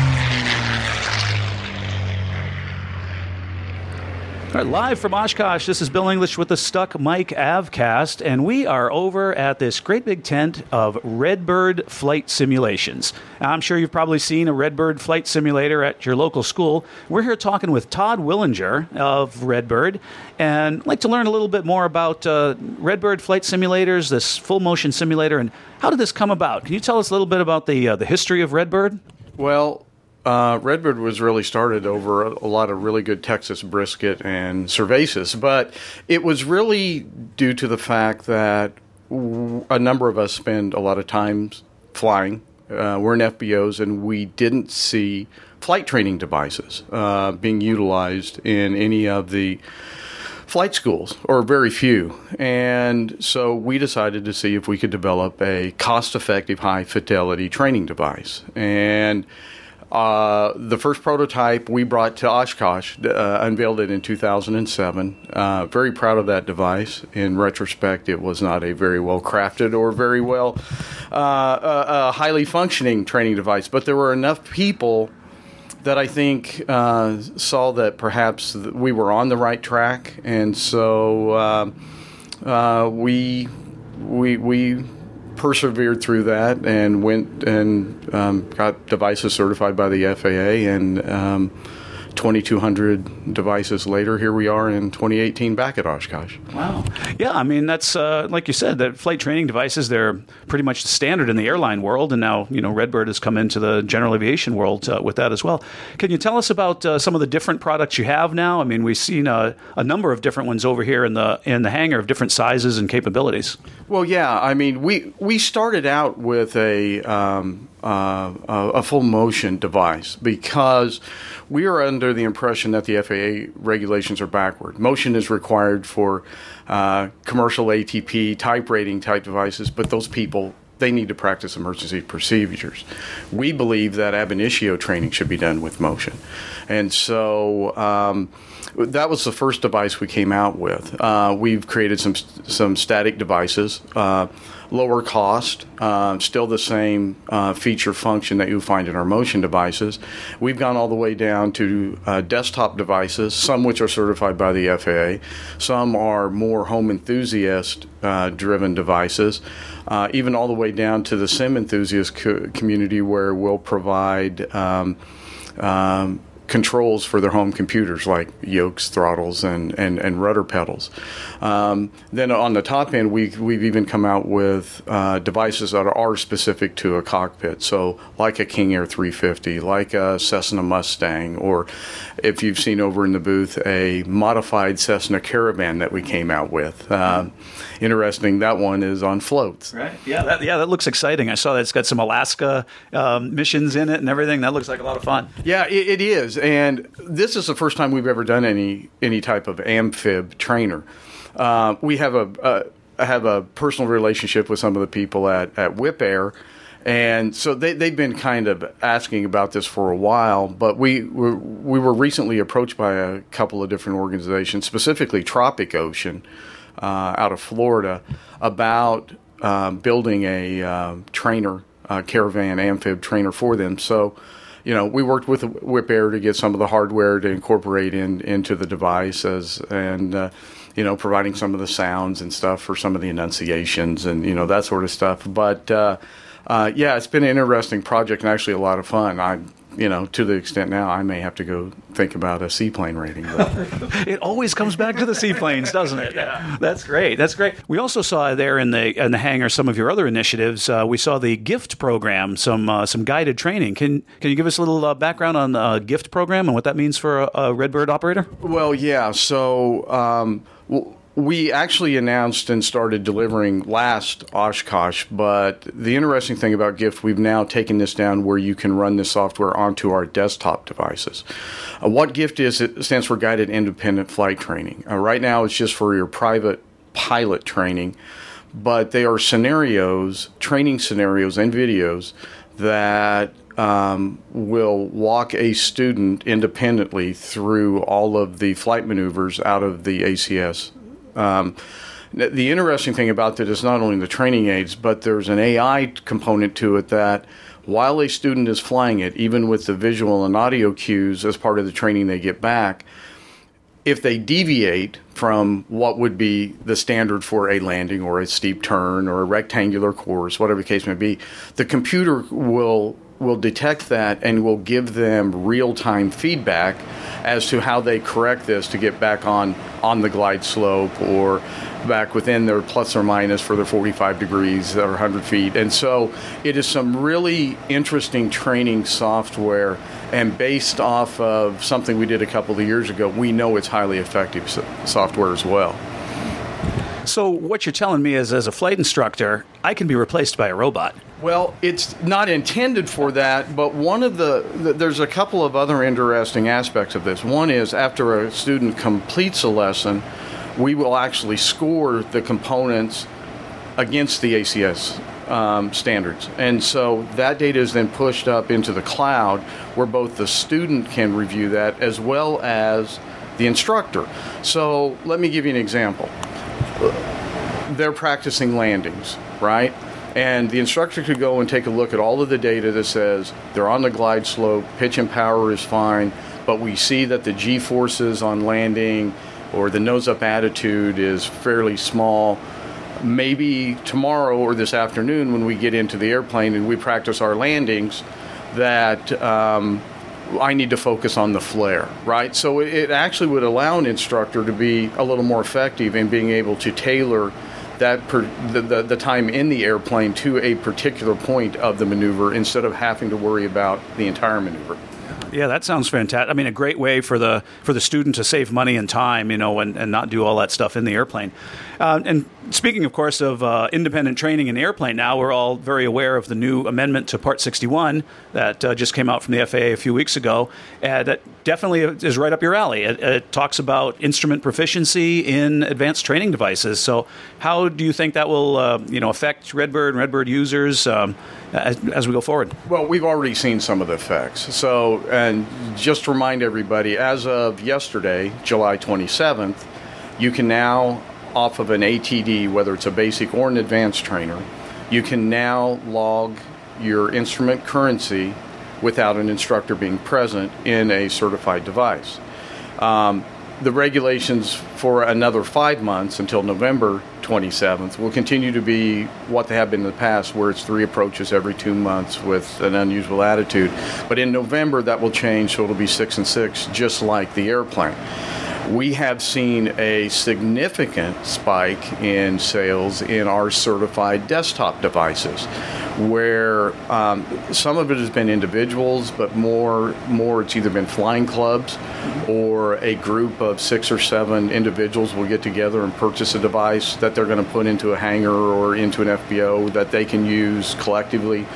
Right, live from Oshkosh, this is Bill English with the Stuck Mic Avcast, and we are over at this great big tent of Redbird Flight Simulations. I'm sure you've probably seen a Redbird flight simulator at your local school. We're here talking with Todd Willinger of Redbird, and I'd like to learn a little bit more about uh, Redbird flight simulators, this full motion simulator, and how did this come about? Can you tell us a little bit about the uh, the history of Redbird? Well, uh, Redbird was really started over a, a, lot of really good Texas brisket and cervezas, but it was really due to the fact that w- a number of us spend a lot of time flying. Uh, we're in FBOs, and we didn't see flight training devices uh, being utilized in any of the flight schools, or very few. And so we decided to see if we could develop a cost effective, high fidelity training device. And uh, the first prototype we brought to Oshkosh, uh, unveiled it in 2007. Uh, very proud of that device. In retrospect, it was not a very well crafted or very well uh, uh, highly functioning training device, but there were enough people that I think saw that perhaps we were on the right track, and so we we we persevered through that and went and um, got devices certified by the FAA and um, 2,200 devices later, here we are in 2018 back at Oshkosh. Wow. Yeah, I mean, that's uh, like you said, that flight training devices, they're pretty much the standard in the airline world. And now, you know, Redbird has come into the general aviation world uh, with that as well. Can you tell us about uh, some of the different products you have now? I mean, we've seen a, a number of different ones over here in the in the hangar of different sizes and capabilities. Well, yeah. I mean, we, we started out with a, um, uh, a full motion device because we are under the impression that the FAA regulations are backward. Motion is required for uh, commercial ATP type rating type devices, but those people they need to practice emergency procedures. We believe that ab initio training should be done with motion, and so. Um, that was the first device we came out with. Uh, we've created some some static devices. Uh, lower cost, uh, still the same uh, feature function that you find in our motion devices. We've gone all the way down to uh, desktop devices, some which are certified by the FAA, some are more home enthusiast uh, driven devices. Even all the way down to the sim enthusiast co- community, where we'll provide um, um, controls for their home computers like yokes, throttles, and, and, and rudder pedals. Um, then on the top end, we, we've even come out with uh, devices that are specific to a cockpit. So, like a King Air 350, like a Cessna Mustang, or if you've seen over in the booth, a modified Cessna Caravan that we came out with. Uh, interesting, that one is on floats. Right. Yeah, that, yeah, that looks exciting. I saw that it's got some Alaska um, missions in it and everything. That looks like a lot of fun. Yeah, it, it is, and this is the first time we've ever done any any type of amphib trainer. Uh, we have a, a have a personal relationship with some of the people at at Wipaire. And so they, they've been kind of asking about this for a while, but we were, we were recently approached by a couple of different organizations, specifically Tropic Ocean uh, out of Florida, about um, building a uh, trainer, uh, caravan amphib trainer for them. So you know, we worked with Wipaire to get some of the hardware to incorporate in into the devices and. Uh, you know, providing some of the sounds and stuff for some of the enunciations and you know that sort of stuff. But uh, uh, yeah, it's been an interesting project and actually a lot of fun. I you know, to the extent now I may have to go think about a seaplane rating. it always comes back to the seaplanes, doesn't it? Yeah, that's great. That's great. We also saw there in the in the hangar some of your other initiatives. Uh, we saw the gift program, some uh, some guided training. Can can you give us a little uh, background on the gift program and what that means for a, a Redbird operator? Well, yeah. So. Um, well, we actually announced and started delivering last Oshkosh, but the interesting thing about Gift, we've now taken this down where you can run this software onto our desktop devices. Uh, what Gift is, it stands for Guided Independent Flight Training. Uh, right now, it's just for your private pilot training, but they are scenarios, training scenarios, and videos that um, will walk a student independently through all of the flight maneuvers out of the ACS um, the interesting thing about that is not only the training aids, but there's an AI component to it that while a student is flying it, even with the visual and audio cues as part of the training they get back, if they deviate from what would be the standard for a landing or a steep turn or a rectangular course, whatever the case may be, the computer will will detect that and will give them real-time feedback as to how they correct this to get back on on the glide slope or back within their plus or minus for their 45 degrees or 100 feet. And so it is some really interesting training software. And based off of something we did a couple of years ago, we know it's highly effective software as well. So, what you're telling me is, as a flight instructor, I can be replaced by a robot. Well, it's not intended for that, but one of the, the, there's a couple of other interesting aspects of this. One is after a student completes a lesson, we will actually score the components against the ACS um, standards. And so that data is then pushed up into the cloud where both the student can review that as well as the instructor. So let me give you an example. They're practicing landings, right? And the instructor could go and take a look at all of the data that says they're on the glide slope, pitch and power is fine, but we see that the G forces on landing or the nose up attitude is fairly small. Maybe tomorrow or this afternoon, when we get into the airplane and we practice our landings, that um, I need to focus on the flare, right? So it actually would allow an instructor to be a little more effective in being able to tailor that per, the, the, the time in the airplane to a particular point of the maneuver instead of having to worry about the entire maneuver. Yeah, that sounds fantastic. I mean, a great way for the for the student to save money and time, you know, and, and not do all that stuff in the airplane. Uh, and speaking, of course, of uh, independent training in airplane, now we're all very aware of the new amendment to Part 61 that uh, just came out from the FAA a few weeks ago. that definitely is right up your alley. It, it, talks about instrument proficiency in advanced training devices. So, how do you think that will, uh, you know, affect Redbird and Redbird users um, as, as, we go forward? Well, we've already seen some of the effects. So, and just to remind everybody, as of yesterday, July 27th, you can now off of an ATD, whether it's a basic or an advanced trainer, you can now log your instrument currency without an instructor being present in a certified device. Um, the regulations for another five months until November 27th will continue to be what they have been in the past, where it's three approaches every two months with an unusual attitude. But in November, that will change, so it'll be six and six, just like the airplane we have seen a significant spike in sales in our certified desktop devices where um, some of it has been individuals, but more more it's either been flying clubs or a group of six or seven individuals will get together and purchase a device that they're going to put into a hangar or into an FBO that they can use collectively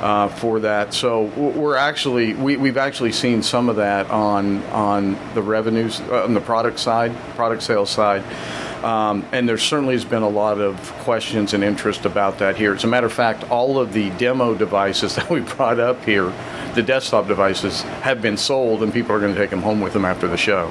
uh, for that. So we're actually we, we've actually seen some of that on on the revenues uh, on the product side, product sales side. Um, and there certainly has been a lot of questions and interest about that here. As a matter of fact, all of the demo devices that we brought up here, the desktop devices, have been sold, and people are going to take them home with them after the show.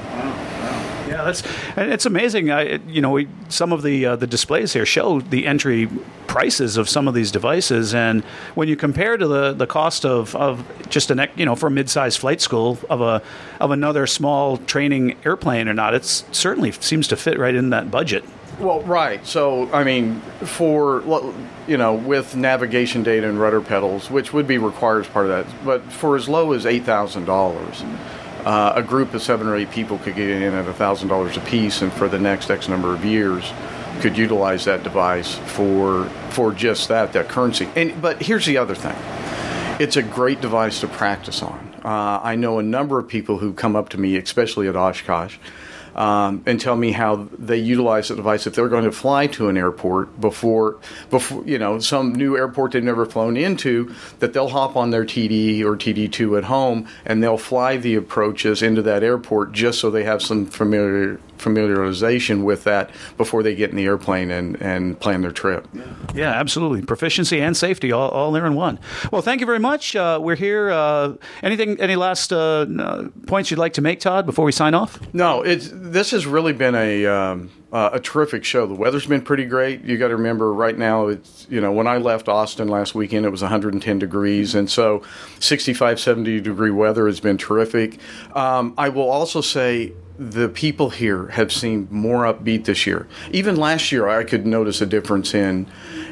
Yeah, that's and it's amazing. I, you know, we, some of the uh, the displays here show the entry prices of some of these devices, and when you compare to the, the cost of, of just an you know for a mid-sized flight school of a of another small training airplane or not, it certainly seems to fit right in that budget. Well, right. So, I mean, for you know, with navigation data and rudder pedals, which would be required as part of that, but for as low as eight thousand dollars uh, a group of seven or eight people could get in at $1,000 a piece, and for the next X number of years, could utilize that device for for just that that currency. And but here's the other thing: it's a great device to practice on. Uh, I know a number of people who come up to me, especially at Oshkosh, um, and tell me how they utilize the device if they're going to fly to an airport before, before you know, some new airport they've never flown into, that they'll hop on their TD or TD2 at home and they'll fly the approaches into that airport just so they have some familiar familiarization with that before they get in the airplane and, and plan their trip. Yeah, absolutely. Proficiency and safety all, all there in one. Well, thank you very much. Uh, we're here. Uh, anything, any last uh, points you'd like to make, Todd, before we sign off? No, it's, this has really been a, um, uh, a terrific show. The weather's been pretty great. You got to remember right now, it's, you know, when I left Austin last weekend, it was 110 degrees. And so 65, 70 degree weather has been terrific. Um, I will also say, the people here have seemed more upbeat this year. Even last year, I could notice a difference in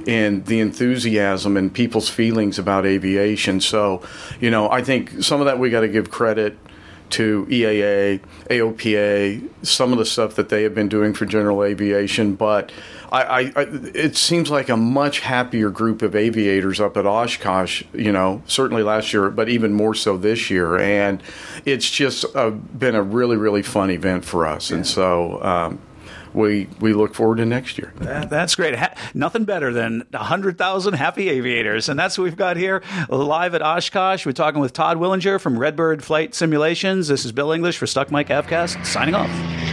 in the enthusiasm and people's feelings about aviation. So, you know, I think some of that we got to give credit to EAA, AOPA, some of the stuff that they have been doing for general aviation, but I, I, I, it seems like a much happier group of aviators up at Oshkosh, you know, certainly last year, but even more so this year. And it's just uh, been a really, really fun event for us. Yeah. And so, um, we we look forward to next year. That, that's great. Ha- nothing better than 100,000 happy aviators. And that's what we've got here live at Oshkosh. We're talking with Todd Willinger from Redbird Flight Simulations. This is Bill English for Stuck Mic Avcast signing off.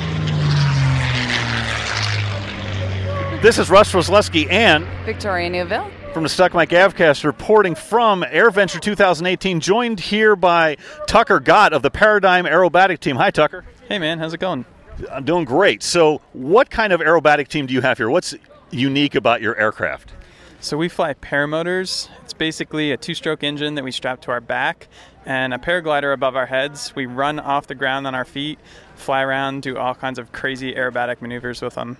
This is Russ Roslewski and Victoria Neuville from the Stuck Mic Avcast reporting from AirVenture 2018, joined here by Tucker Gott of the Paradigm Aerobatic Team. Hi, Tucker. Hey, man. How's it going? I'm doing great. So, what kind of aerobatic team do you have here? What's unique about your aircraft? So, we fly paramotors. It's basically a two stroke engine that we strap to our back and a paraglider above our heads. We run off the ground on our feet, fly around, do all kinds of crazy aerobatic maneuvers with them.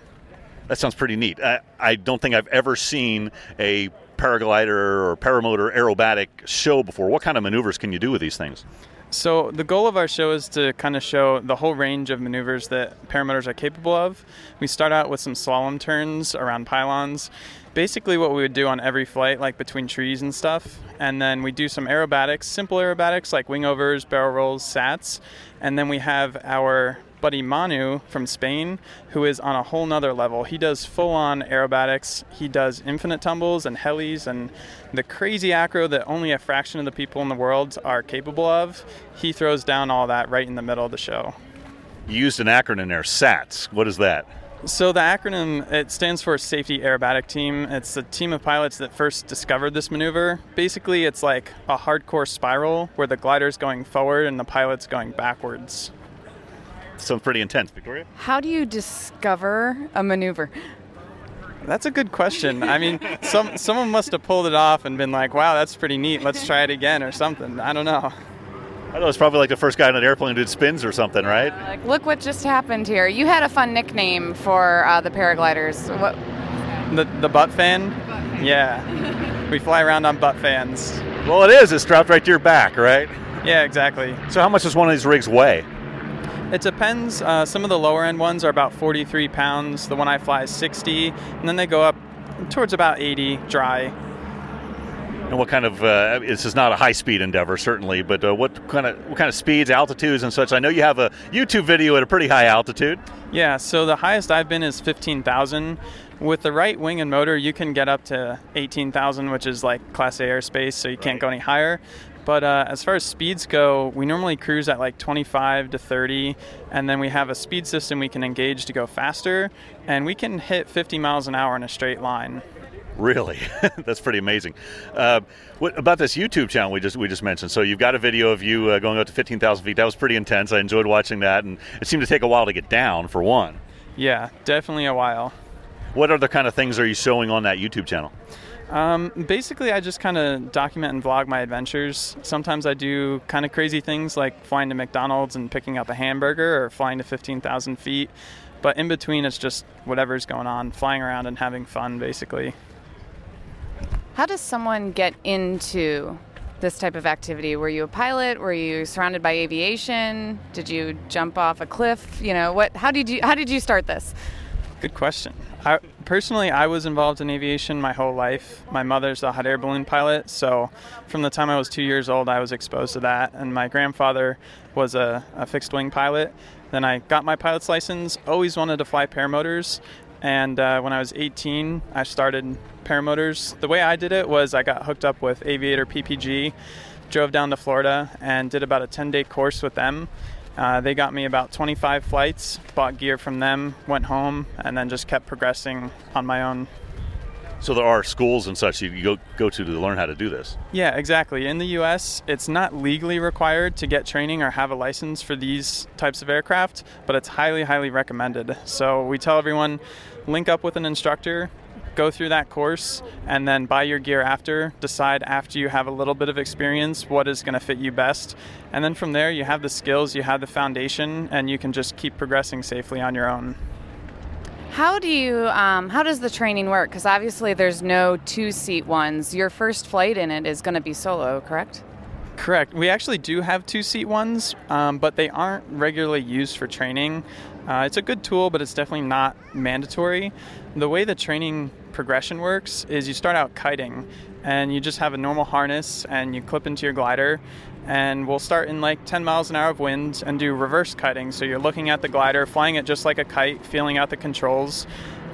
That sounds pretty neat. I, I don't think I've ever seen a paraglider or paramotor aerobatic show before. What kind of maneuvers can you do with these things? So the goal of our show is to kind of show the whole range of maneuvers that paramotors are capable of. We start out with some slalom turns around pylons. Basically, what we would do on every flight, like between trees and stuff, and then we do some aerobatics, simple aerobatics like wingovers, barrel rolls, sats, and then we have our buddy Manu from Spain, who is on a whole nother level. He does full on aerobatics, he does infinite tumbles and helis and the crazy acro that only a fraction of the people in the world are capable of. He throws down all that right in the middle of the show. You used an acronym there, SATS. What is that? So the acronym it stands for Safety Aerobatic Team. It's a team of pilots that first discovered this maneuver. Basically, it's like a hardcore spiral where the glider's going forward and the pilot's going backwards sounds pretty intense. Victoria? How do you discover a maneuver? That's a good question. I mean, some someone must have pulled it off and been like, "Wow, that's pretty neat. Let's try it again" or something. I don't know. I know it's probably like the first guy on an airplane who did spins or something, right? Like, look what just happened here. You had a fun nickname for uh, the paragliders. What? The the butt fan. Yeah, we fly around on butt fans. Well, it is. It's strapped right to your back, right? Yeah, exactly. So, how much does one of these rigs weigh? It depends. Uh, some of the lower end ones are about 43 pounds. The one I fly is 60, and then they go up towards about 80 dry. And what kind of uh, this is not a high speed endeavor certainly, but uh, what kind of what kind of speeds, altitudes, and such? I know you have a YouTube video at a pretty high altitude. Yeah, so the highest I've been is 15,000. With the right wing and motor, you can get up to 18,000, which is like Class A airspace, so you can't go any higher. But uh, as far as speeds go, we normally cruise at like 25 to 30, and then we have a speed system we can engage to go faster, and we can hit 50 miles an hour in a straight line. Really, that's pretty amazing. Uh, what about this YouTube channel we just we just mentioned? So you've got a video of you uh, going up to fifteen thousand feet. That was pretty intense. I enjoyed watching that, and it seemed to take a while to get down. For one, yeah, definitely a while. What other kind of things are you showing on that YouTube channel? Um, basically, I just kind of document and vlog my adventures. Sometimes I do kind of crazy things like flying to McDonald's and picking up a hamburger or flying to 15,000 feet. But in between, it's just whatever's going on, flying around and having fun, basically. How does someone get into this type of activity? Were you a pilot? Were you surrounded by aviation? Did you jump off a cliff? You know, what how did you how did you start this? Good question. I, personally, I was involved in aviation my whole life. My mother's a hot air balloon pilot, so from the time I was two years old, I was exposed to that. And my grandfather was a, a fixed wing pilot. Then I got my pilot's license, always wanted to fly paramotors, and uh, when I was 18, I started paramotors. The way I did it was I got hooked up with Aviator PPG, drove down to Florida, and did about a 10 day course with them. Uh, they got me about 25 flights, bought gear from them, went home, and then just kept progressing on my own. So there are schools and such you go go to to learn how to do this. Yeah, exactly. In the U.S., it's not legally required to get training or have a license for these types of aircraft, but it's highly, highly recommended. So we tell everyone, link up with an instructor, go through that course, and then buy your gear after. Decide after you have a little bit of experience what is going to fit you best, and then from there you have the skills, you have the foundation, and you can just keep progressing safely on your own. How do you? Um, how does the training work? Because obviously there's no two-seat ones. Your first flight in it is going to be solo, correct? Correct. We actually do have two-seat ones, um, but they aren't regularly used for training. Uh, it's a good tool, but it's definitely not mandatory. The way the training progression works is you start out kiting, and you just have a normal harness, and you clip into your glider, and we'll start in like 10 miles an hour of wind and do reverse kiting. So you're looking at the glider, flying it just like a kite, feeling out the controls,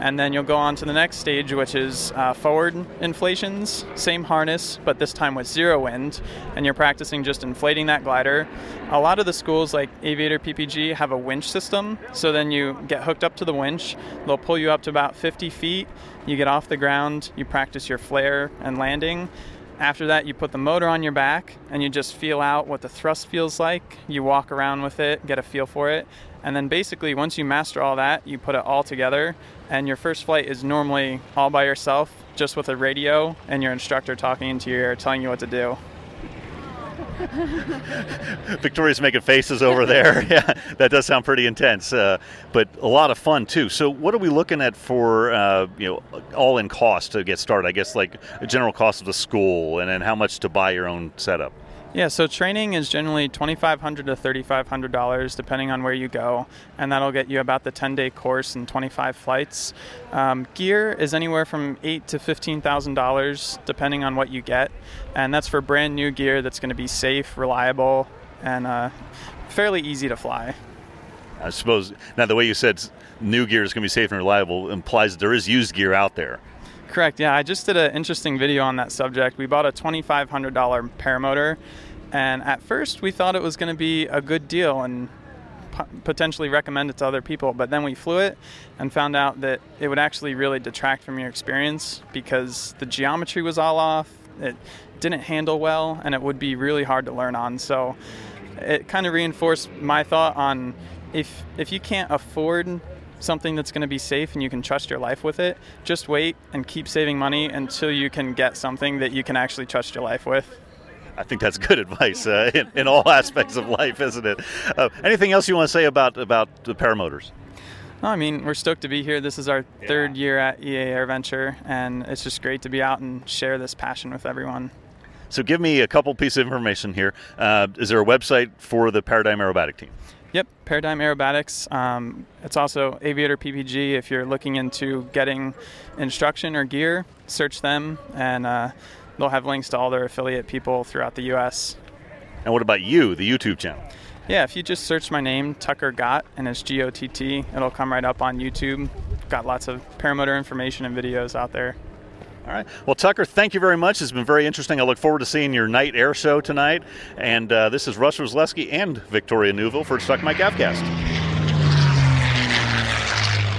and then you'll go on to the next stage, which is uh, forward inflations, same harness, but this time with zero wind, and you're practicing just inflating that glider. A lot of the schools, like Aviator PPG, have a winch system, so then you get hooked up to the winch. They'll pull you up to about 50 feet. You get off the ground, you practice your flare and landing. After that, you put the motor on your back and you just feel out what the thrust feels like. You walk around with it, get a feel for it, and then basically, once you master all that, you put it all together. And your first flight is normally all by yourself, just with a radio and your instructor talking into your ear, telling you what to do. Victoria's making faces over there. yeah, that does sound pretty intense, uh, but a lot of fun too. So, what are we looking at for uh, you know all in cost to get started? I guess like general cost of the school, and then how much to buy your own setup. Yeah, so training is generally 2,500 to $3,500 depending on where you go, and that'll get you about the 10 day course and 25 flights. Um, gear is anywhere from eight to $15,000 depending on what you get, and that's for brand new gear that's going to be safe, reliable, and uh, fairly easy to fly. I suppose now the way you said new gear is going to be safe and reliable implies that there is used gear out there. Correct. Yeah, I just did an interesting video on that subject. We bought a $2,500 paramotor, and at first we thought it was going to be a good deal and potentially recommend it to other people. But then we flew it and found out that it would actually really detract from your experience because the geometry was all off. It didn't handle well, and it would be really hard to learn on. So it kind of reinforced my thought on if if you can't afford something that's going to be safe and you can trust your life with it, just wait and keep saving money until you can get something that you can actually trust your life with. I think that's good advice uh, in, in, all aspects of life, isn't it? Uh, anything else you want to say about about the paramotors? No, I mean, we're stoked to be here. This is our yeah. third year at EA AirVenture, and it's just great to be out and share this passion with everyone. So, give me a couple pieces of information here. Uh, is there a website for the Paradigm Aerobatic team? Yep, Paradigm Aerobatics. Um, it's also Aviator PPG. If you're looking into getting instruction or gear, search them, and uh, they'll have links to all their affiliate people throughout the U.S. And what about you, the YouTube channel? Yeah, if you just search my name, Tucker Gott, and it's G O T T, it'll come right up on YouTube. Got lots of paramotor information and videos out there. All right. Well, Tucker, thank you very much. It's been very interesting. I look forward to seeing your night air show tonight. And uh, this is Russ Roslewski and Victoria Neuville for Stuck Mic Avcast.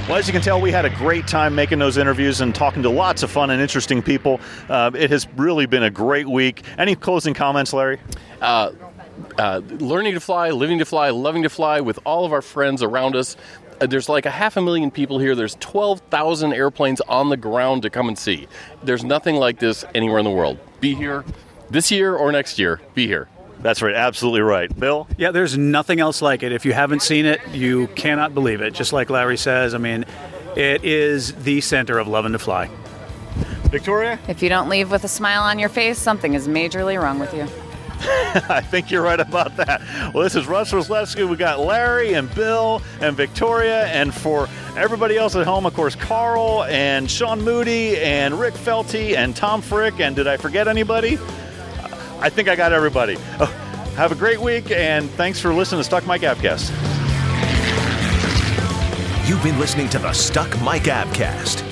Well, as you can tell, we had a great time making those interviews and talking to lots of fun and interesting people. Uh, it has really been a great week. Any closing comments, Larry? Uh, uh, learning to fly, living to fly, loving to fly with all of our friends around us. Uh, there's like a half a million people here. There's 12,000 airplanes on the ground to come and see. There's nothing like this anywhere in the world. Be here this year or next year. Be here. That's right, absolutely right. Bill? Yeah, there's nothing else like it. If you haven't seen it, you cannot believe it. Just like Larry says, I mean, it is the center of loving to fly. Victoria? If you don't leave with a smile on your face, something is majorly wrong with you. I think you're right about that. Well, this is Russ Roslewski. We got Larry and Bill and Victoria, and for everybody else at home, of course, Carl and Sean Moody and Rick Felty and Tom Frick. And did I forget anybody? I think I got everybody. Oh, have a great week, and thanks for listening to Stuck Mic Avcast. You've been listening to the Stuck Mic Avcast.